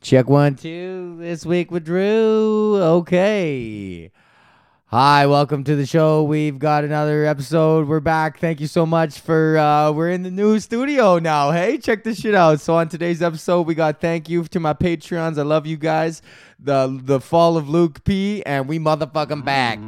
Check one, two. This week with Drew. Okay. Hi, welcome to the show. We've got another episode. We're back. Thank you so much for uh we're in the new studio now. Hey, check this shit out. So on today's episode, we got thank you to my Patreons. I love you guys. The the fall of Luke P and we motherfucking back.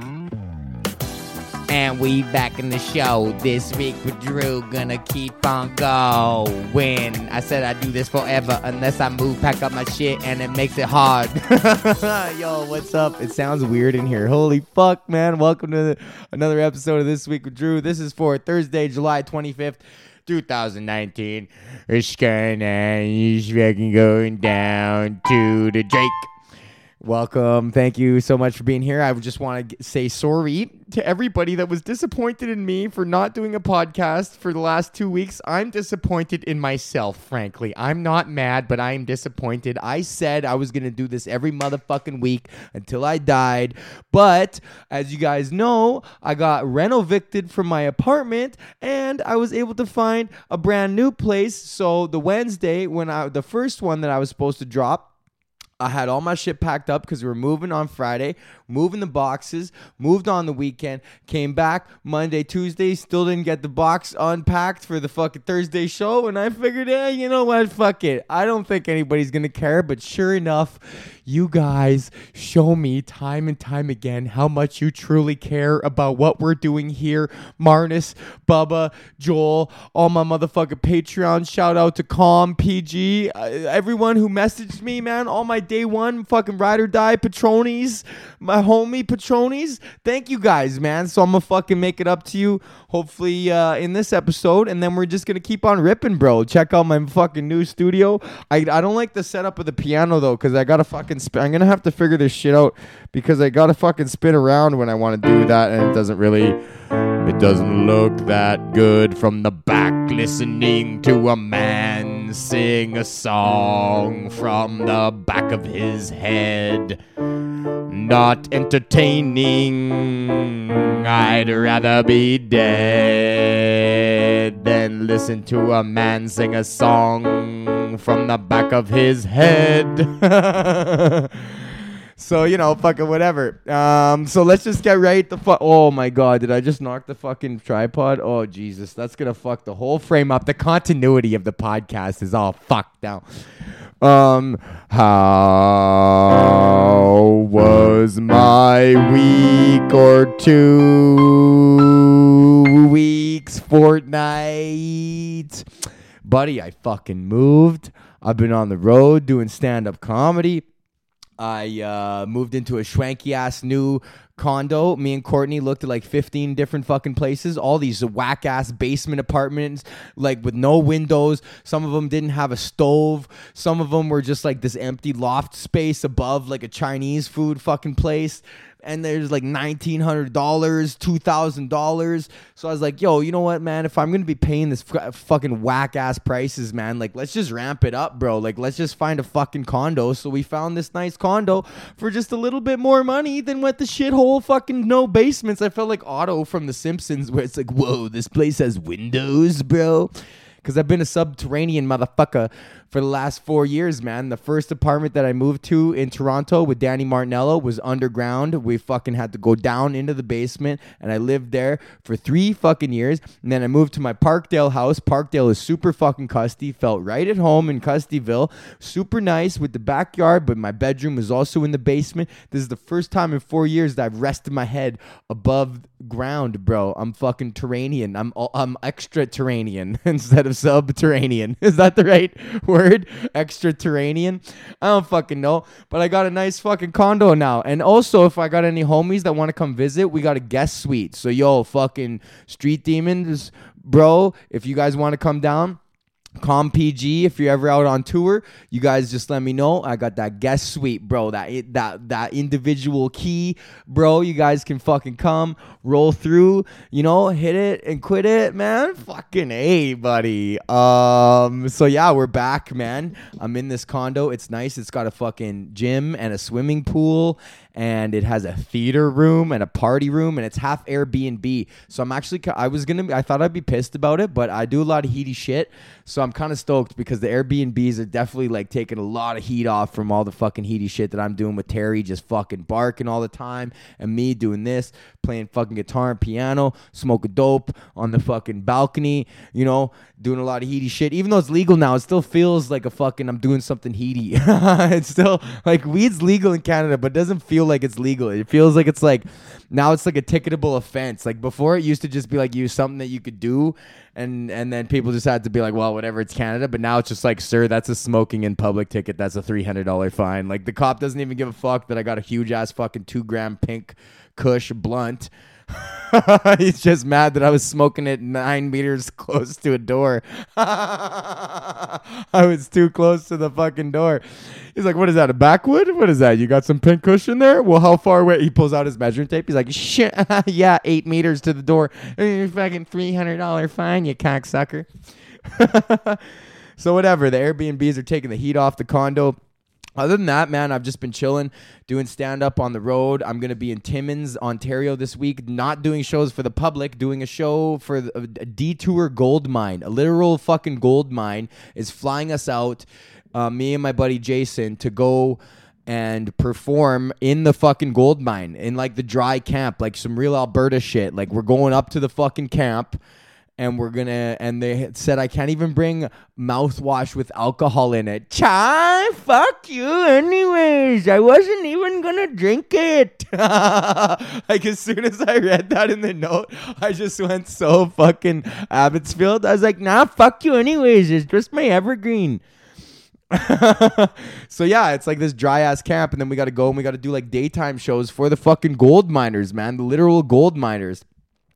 And we back in the show this week with Drew. Gonna keep on going. I said I'd do this forever unless I move, pack up my shit, and it makes it hard. Yo, what's up? It sounds weird in here. Holy fuck, man. Welcome to the, another episode of This Week with Drew. This is for Thursday, July 25th. 2019. It's gonna, he's fucking going down to the Drake. Welcome. Thank you so much for being here. I just want to say sorry to everybody that was disappointed in me for not doing a podcast for the last two weeks. I'm disappointed in myself, frankly. I'm not mad, but I am disappointed. I said I was going to do this every motherfucking week until I died. But as you guys know, I got renovicted from my apartment and I was able to find a brand new place. So the Wednesday, when I, the first one that I was supposed to drop, I had all my shit packed up because we were moving on Friday, moving the boxes, moved on the weekend, came back Monday, Tuesday, still didn't get the box unpacked for the fucking Thursday show. And I figured, hey, you know what? Fuck it. I don't think anybody's going to care. But sure enough, you guys show me time and time again how much you truly care about what we're doing here. Marnus, Bubba, Joel, all my motherfucking Patreon. Shout out to Calm, PG, uh, everyone who messaged me, man. All my day one fucking ride or die patronies, my homie patronies. Thank you guys, man. So I'm gonna fucking make it up to you, hopefully uh, in this episode, and then we're just gonna keep on ripping, bro. Check out my fucking new studio. I I don't like the setup of the piano though, cause I gotta fucking. I'm gonna have to figure this shit out because I gotta fucking spin around when I want to do that, and it doesn't really. It doesn't look that good from the back listening to a man sing a song from the back of his head. Not entertaining. I'd rather be dead than listen to a man sing a song from the back of his head. So you know, fucking whatever. Um, so let's just get right the fuck. Oh my god, did I just knock the fucking tripod? Oh Jesus, that's gonna fuck the whole frame up. The continuity of the podcast is all fucked now. Um, how was my week or two weeks, fortnight? Buddy, I fucking moved. I've been on the road doing stand up comedy. I uh, moved into a schwanky ass new condo. Me and Courtney looked at like 15 different fucking places, all these whack ass basement apartments, like with no windows. Some of them didn't have a stove. Some of them were just like this empty loft space above like a Chinese food fucking place. And there's like nineteen hundred dollars, two thousand dollars. So I was like, "Yo, you know what, man? If I'm gonna be paying this f- fucking whack ass prices, man, like let's just ramp it up, bro. Like let's just find a fucking condo." So we found this nice condo for just a little bit more money than what the shithole fucking no basements. I felt like Otto from The Simpsons, where it's like, "Whoa, this place has windows, bro." Because I've been a subterranean motherfucker for the last four years, man. The first apartment that I moved to in Toronto with Danny Martinello was underground. We fucking had to go down into the basement, and I lived there for three fucking years. And then I moved to my Parkdale house. Parkdale is super fucking custy. Felt right at home in Custyville. Super nice with the backyard, but my bedroom was also in the basement. This is the first time in four years that I've rested my head above ground, bro. I'm fucking Terranian. I'm I'm extra Terranian instead of subterranean. Is that the right word? Extraterranean? I don't fucking know. But I got a nice fucking condo now. And also, if I got any homies that want to come visit, we got a guest suite. So yo, fucking street demons, bro. If you guys want to come down. Com PG, if you're ever out on tour, you guys just let me know. I got that guest suite, bro. That that that individual key, bro. You guys can fucking come, roll through, you know, hit it and quit it, man. Fucking a, buddy. Um, so yeah, we're back, man. I'm in this condo. It's nice. It's got a fucking gym and a swimming pool and it has a theater room and a party room and it's half Airbnb. So I'm actually I was gonna I thought I'd be pissed about it, but I do a lot of heaty shit. So I'm kind of stoked because the Airbnbs are definitely like taking a lot of heat off from all the fucking heaty shit that I'm doing with Terry, just fucking barking all the time, and me doing this, playing fucking guitar and piano, smoking dope on the fucking balcony, you know, doing a lot of heaty shit. Even though it's legal now, it still feels like a fucking I'm doing something heaty. it's still like weed's legal in Canada, but it doesn't feel like it's legal. It feels like it's like now it's like a ticketable offense. Like before, it used to just be like you something that you could do, and and then people just had to be like, well, whatever, it's Canada. But now it's just like, sir, that's a smoking in public ticket. That's a three hundred dollar fine. Like the cop doesn't even give a fuck that I got a huge ass fucking two gram pink Kush blunt. He's just mad that I was smoking it nine meters close to a door. I was too close to the fucking door. He's like, "What is that? A backwood? What is that? You got some pink cushion there? Well, how far away?" He pulls out his measuring tape. He's like, "Shit, yeah, eight meters to the door. Eh, fucking three hundred dollar fine, you cocksucker." so whatever. The Airbnbs are taking the heat off the condo. Other than that, man, I've just been chilling, doing stand up on the road. I'm going to be in Timmins, Ontario this week, not doing shows for the public, doing a show for a Detour Gold Mine. A literal fucking gold mine is flying us out, uh, me and my buddy Jason, to go and perform in the fucking gold mine in like the dry camp, like some real Alberta shit. Like we're going up to the fucking camp and we're gonna and they said I can't even bring mouthwash with alcohol in it. Chai, fuck you anyways. I wasn't even gonna drink it. like as soon as I read that in the note, I just went so fucking Abbotsfield. I was like, nah, fuck you anyways. It's just my evergreen. so yeah, it's like this dry ass camp, and then we got to go and we got to do like daytime shows for the fucking gold miners, man, the literal gold miners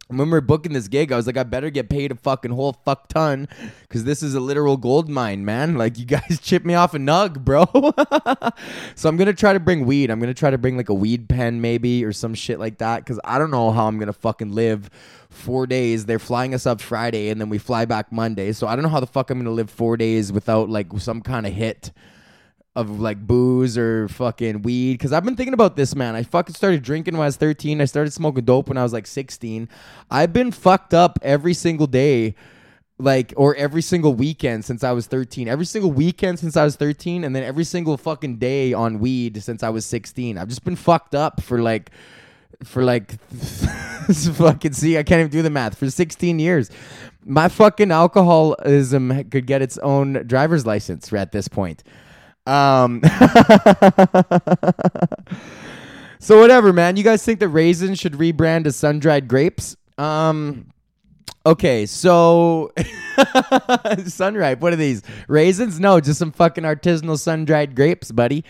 when we are booking this gig, I was like, I better get paid a fucking whole fuck ton because this is a literal gold mine, man. Like, you guys chip me off a nug, bro. so I'm going to try to bring weed. I'm going to try to bring like a weed pen maybe or some shit like that because I don't know how I'm going to fucking live four days. They're flying us up Friday and then we fly back Monday. So I don't know how the fuck I'm going to live four days without like some kind of hit of like booze or fucking weed because I've been thinking about this man. I fucking started drinking when I was 13. I started smoking dope when I was like 16. I've been fucked up every single day like or every single weekend since I was 13. Every single weekend since I was 13 and then every single fucking day on weed since I was 16. I've just been fucked up for like for like fucking see, I can't even do the math. For 16 years. My fucking alcoholism could get its own driver's license at this point. Um, so whatever, man. You guys think that raisins should rebrand as sun dried grapes? Um, okay, so sunripe. What are these raisins? No, just some fucking artisanal sun dried grapes, buddy.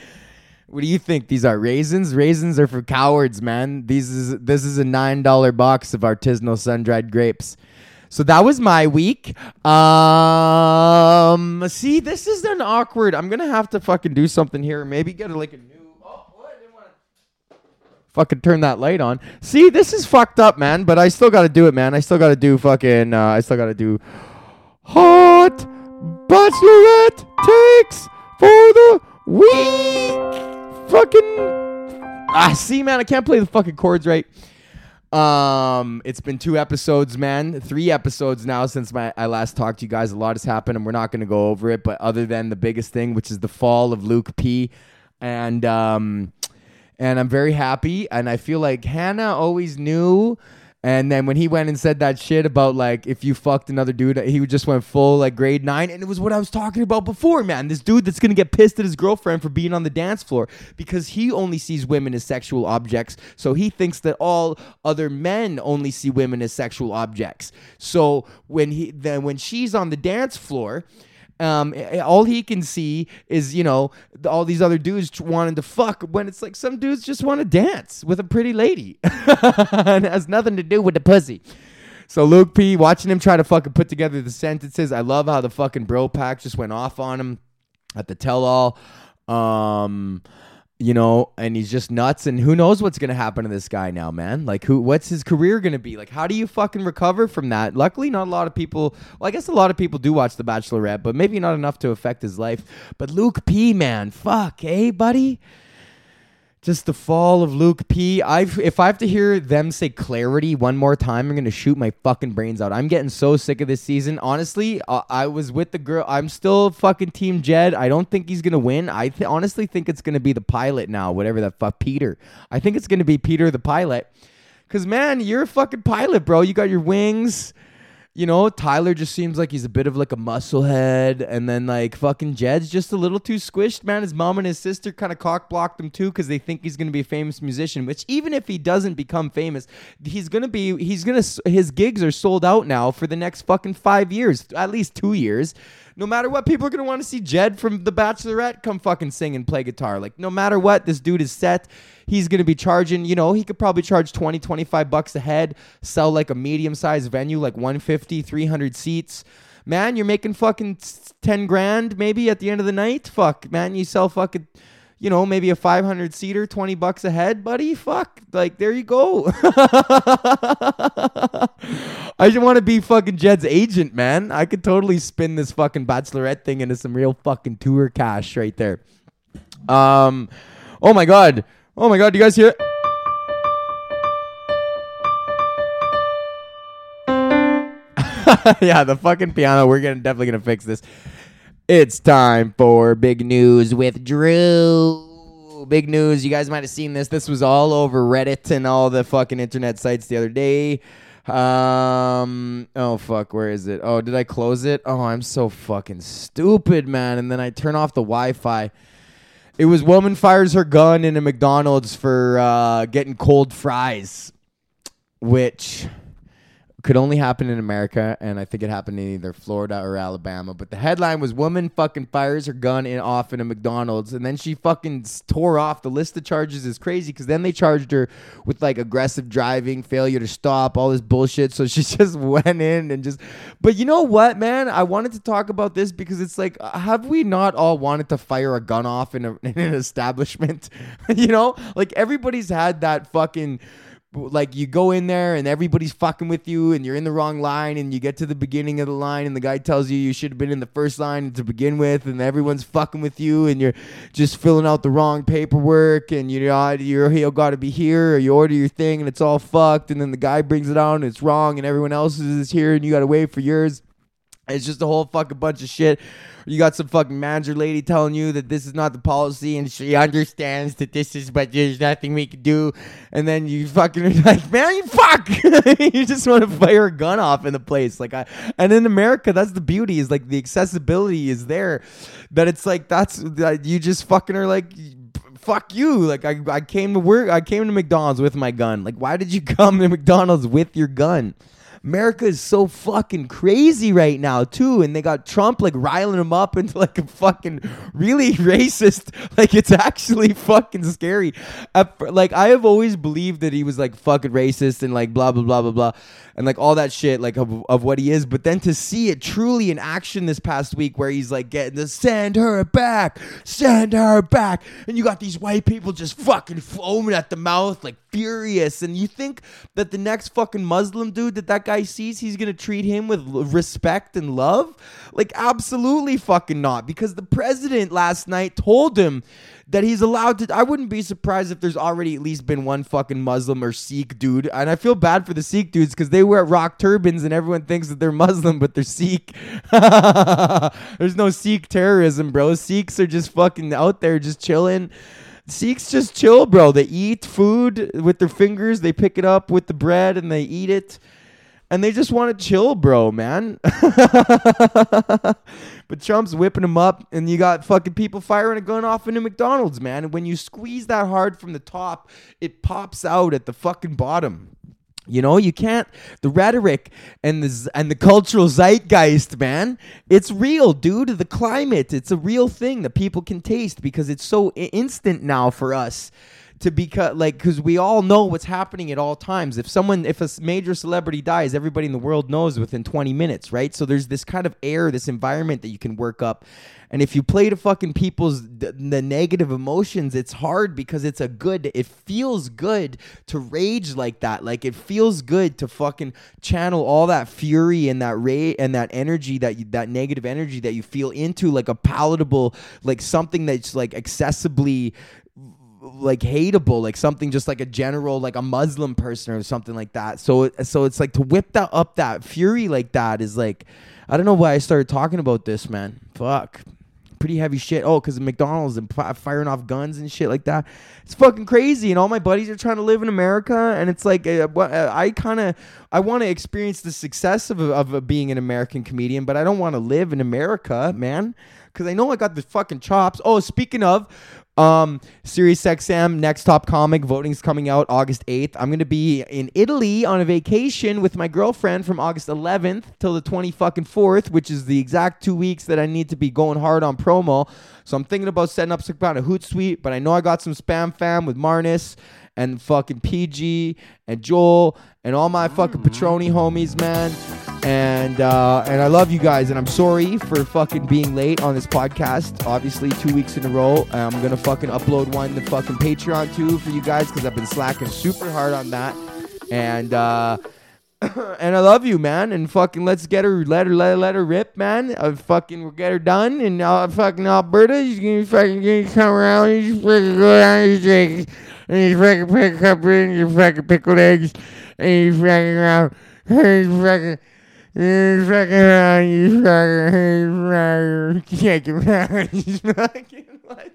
What do you think these are? Raisins? Raisins are for cowards, man. These is this is a nine dollar box of artisanal sun dried grapes. So that was my week. Um, see, this is an awkward. I'm gonna have to fucking do something here. Maybe get like a new. Oh, what? I didn't want to fucking turn that light on. See, this is fucked up, man. But I still gotta do it, man. I still gotta do fucking. Uh, I still gotta do hot bachelorette takes for the week. Fucking. Ah, see, man. I can't play the fucking chords right. Um, it's been two episodes, man. Three episodes now since my I last talked to you guys. A lot has happened, and we're not going to go over it. But other than the biggest thing, which is the fall of Luke P, and um, and I'm very happy, and I feel like Hannah always knew and then when he went and said that shit about like if you fucked another dude, he just went full like grade nine. And it was what I was talking about before, man. This dude that's gonna get pissed at his girlfriend for being on the dance floor because he only sees women as sexual objects. So he thinks that all other men only see women as sexual objects. So when he then when she's on the dance floor, um, all he can see is you know all these other dudes wanting to fuck when it's like some dudes just want to dance with a pretty lady and it has nothing to do with the pussy. So Luke P, watching him try to fucking put together the sentences, I love how the fucking bro pack just went off on him at the tell all. Um, you know, and he's just nuts. And who knows what's gonna happen to this guy now, man? Like, who? What's his career gonna be? Like, how do you fucking recover from that? Luckily, not a lot of people. Well, I guess a lot of people do watch The Bachelorette, but maybe not enough to affect his life. But Luke P, man, fuck, hey, buddy just the fall of Luke P. I if I have to hear them say clarity one more time, I'm gonna shoot my fucking brains out. I'm getting so sick of this season. Honestly, uh, I was with the girl. I'm still fucking Team Jed. I don't think he's gonna win. I th- honestly think it's gonna be the pilot now, whatever that fuck Peter. I think it's gonna be Peter the pilot. Cause man, you're a fucking pilot, bro. You got your wings you know, Tyler just seems like he's a bit of like a muscle head, and then like fucking Jed's just a little too squished, man. His mom and his sister kind of cock blocked him too because they think he's gonna be a famous musician. Which even if he doesn't become famous, he's gonna be. He's gonna. His gigs are sold out now for the next fucking five years, at least two years no matter what, people are gonna want to see Jed from The Bachelorette come fucking sing and play guitar. Like, no matter what, this dude is set. He's gonna be charging, you know, he could probably charge 20, 25 bucks a head, sell like a medium sized venue, like 150, 300 seats. Man, you're making fucking 10 grand maybe at the end of the night. Fuck, man, you sell fucking you know, maybe a 500 seater, 20 bucks a head, buddy. Fuck. Like, there you go. I just want to be fucking Jed's agent, man. I could totally spin this fucking bachelorette thing into some real fucking tour cash right there. Um, oh my God. Oh my God. Do you guys hear it? yeah, the fucking piano. We're gonna definitely gonna fix this. It's time for big news with Drew. Big news. You guys might have seen this. This was all over Reddit and all the fucking internet sites the other day. Um. Oh fuck. Where is it? Oh, did I close it? Oh, I'm so fucking stupid, man. And then I turn off the Wi-Fi. It was woman fires her gun in a McDonald's for uh, getting cold fries, which could only happen in America, and I think it happened in either Florida or Alabama. But the headline was "Woman fucking fires her gun in off in a McDonald's," and then she fucking tore off. The list of charges is crazy because then they charged her with like aggressive driving, failure to stop, all this bullshit. So she just went in and just. But you know what, man? I wanted to talk about this because it's like, uh, have we not all wanted to fire a gun off in, a, in an establishment? you know, like everybody's had that fucking like you go in there and everybody's fucking with you and you're in the wrong line and you get to the beginning of the line and the guy tells you you should have been in the first line to begin with and everyone's fucking with you and you're just filling out the wrong paperwork and you know you're you got to be here or you order your thing and it's all fucked and then the guy brings it out and it's wrong and everyone else is here and you got to wait for yours it's just a whole fucking bunch of shit. You got some fucking manager lady telling you that this is not the policy and she understands that this is, but there's nothing we can do. And then you fucking like, man, you fuck. you just want to fire a gun off in the place. Like, I, and in America, that's the beauty is like the accessibility is there. That it's like, that's, that you just fucking are like, fuck you. Like I, I came to work, I came to McDonald's with my gun. Like, why did you come to McDonald's with your gun? America is so fucking crazy right now too, and they got Trump like riling him up into like a fucking really racist. Like it's actually fucking scary. like I have always believed that he was like fucking racist and like blah blah blah blah blah and like all that shit like of, of what he is but then to see it truly in action this past week where he's like getting to send her back send her back and you got these white people just fucking foaming at the mouth like furious and you think that the next fucking muslim dude that that guy sees he's gonna treat him with respect and love like absolutely fucking not because the president last night told him that he's allowed to. I wouldn't be surprised if there's already at least been one fucking Muslim or Sikh dude. And I feel bad for the Sikh dudes because they wear rock turbans and everyone thinks that they're Muslim, but they're Sikh. there's no Sikh terrorism, bro. Sikhs are just fucking out there just chilling. Sikhs just chill, bro. They eat food with their fingers, they pick it up with the bread and they eat it and they just want to chill, bro, man. but Trump's whipping them up, and you got fucking people firing a gun off into McDonald's, man. And when you squeeze that hard from the top, it pops out at the fucking bottom. You know, you can't the rhetoric and the and the cultural zeitgeist, man. It's real, dude. The climate, it's a real thing that people can taste because it's so instant now for us to because like because we all know what's happening at all times. If someone, if a major celebrity dies, everybody in the world knows within 20 minutes, right? So there's this kind of air, this environment that you can work up. And if you play to fucking people's the, the negative emotions, it's hard because it's a good. It feels good to rage like that. Like it feels good to fucking channel all that fury and that rage and that energy that you, that negative energy that you feel into like a palatable, like something that's like accessibly like hateable, like something just like a general, like a Muslim person or something like that. So so it's like to whip that up that fury like that is like, I don't know why I started talking about this, man. Fuck pretty heavy shit. Oh, because of McDonald's and firing off guns and shit like that. It's fucking crazy. And all my buddies are trying to live in America, and it's like uh, uh I kind of I want to experience the success of of being an American comedian, but I don't want to live in America, man. Because I know I got the fucking chops. Oh, speaking of, um, Sirius XM Next Top Comic voting's coming out August 8th. I'm gonna be in Italy on a vacation with my girlfriend from August 11th till the 20 fucking 4th, which is the exact two weeks that I need to be going hard on promo. So I'm thinking about setting up some kind of Hootsuite, but I know I got some spam fam with Marnus and fucking PG and Joel and all my fucking Patroni homies, man. And uh, and I love you guys, and I'm sorry for fucking being late on this podcast. Obviously, two weeks in a row. I'm gonna fucking upload one to fucking Patreon too for you guys because I've been slacking super hard on that. And uh, and I love you, man. And fucking let's get her, let her, let her, let her rip, man. I fucking we'll get her done. And uh, fucking Alberta, she's gonna fucking gonna come around and just fucking go down and shake and you fucking pick up in your fucking pickled eggs, and you fucking around, and you fucking. You fucking around, you fucking, you fucking, you fucking,